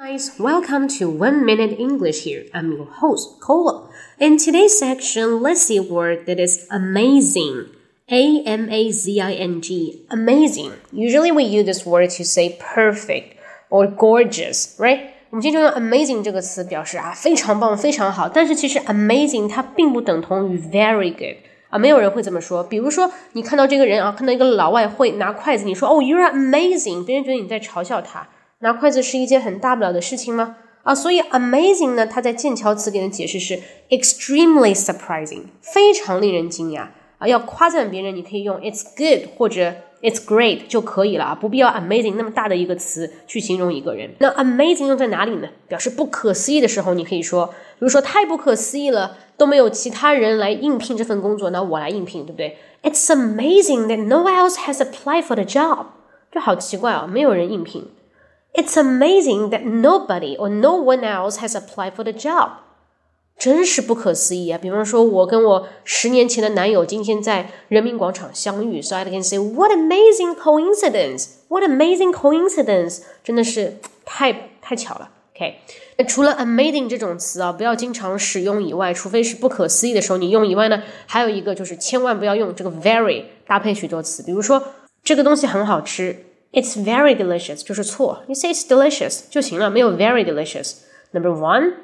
Guys, welcome to One Minute English here. I'm your host, Cola. In today's section, let's see a word that is amazing. A M A Z I N G. Amazing. Usually we use this word to say perfect or gorgeous, right? 我们经常用 amazing 这个词表示啊非常棒、非常好，但是其实 amazing 它并不等同于 very good 啊，没有人会这么说。比如说，你看到这个人啊，看到一个老外会拿筷子，你说哦，you're amazing，别人觉得你在嘲笑他。 拿筷子是一件很大不了的事情吗？啊，所以 amazing 呢，它在剑桥词典的解释是 extremely surprising，非常令人惊讶啊。要夸赞别人，你可以用 it's good 或者 it's great 就可以了啊，不必要 amazing 那么大的一个词去形容一个人。那 amazing 用在哪里呢？表示不可思议的时候，你可以说，比如说太不可思议了，都没有其他人来应聘这份工作，那我来应聘，对不对？It's amazing that no one else has applied for the job，这好奇怪啊，没有人应聘。It's amazing that nobody or no one else has applied for the job. 真是不可思议啊！比方说，我跟我十年前的男友今天在人民广场相遇，so I can say what amazing coincidence! What amazing coincidence! 真的是太太巧了。OK，那除了 amazing 这种词啊，不要经常使用以外，除非是不可思议的时候你用以外呢，还有一个就是千万不要用这个 very 搭配许多词，比如说这个东西很好吃。 It's very delicious，就是错。You say it's delicious 就行了，没有 very delicious。Number one,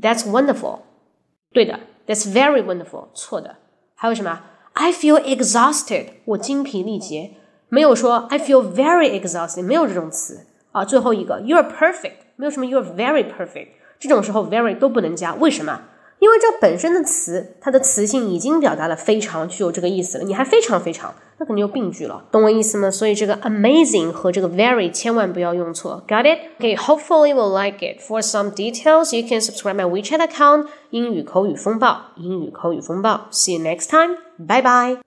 that's wonderful，对的，that's very wonderful，错的。还有什么？I feel exhausted，我精疲力竭。没有说 I feel very exhausted，没有这种词啊。最后一个，You're perfect，没有什么 You're very perfect，这种时候 very 都不能加，为什么？ 因为这本身的词，它的词性已经表达了非常具有这个意思了，你还非常非常，那肯定就病句了，懂我意思吗？所以这个 amazing 和这个 very 千万不要用错，got it? Okay, hopefully you will like it. For some details, you can subscribe my WeChat account 英语口语风暴，英语口语风暴。See you next time. Bye bye.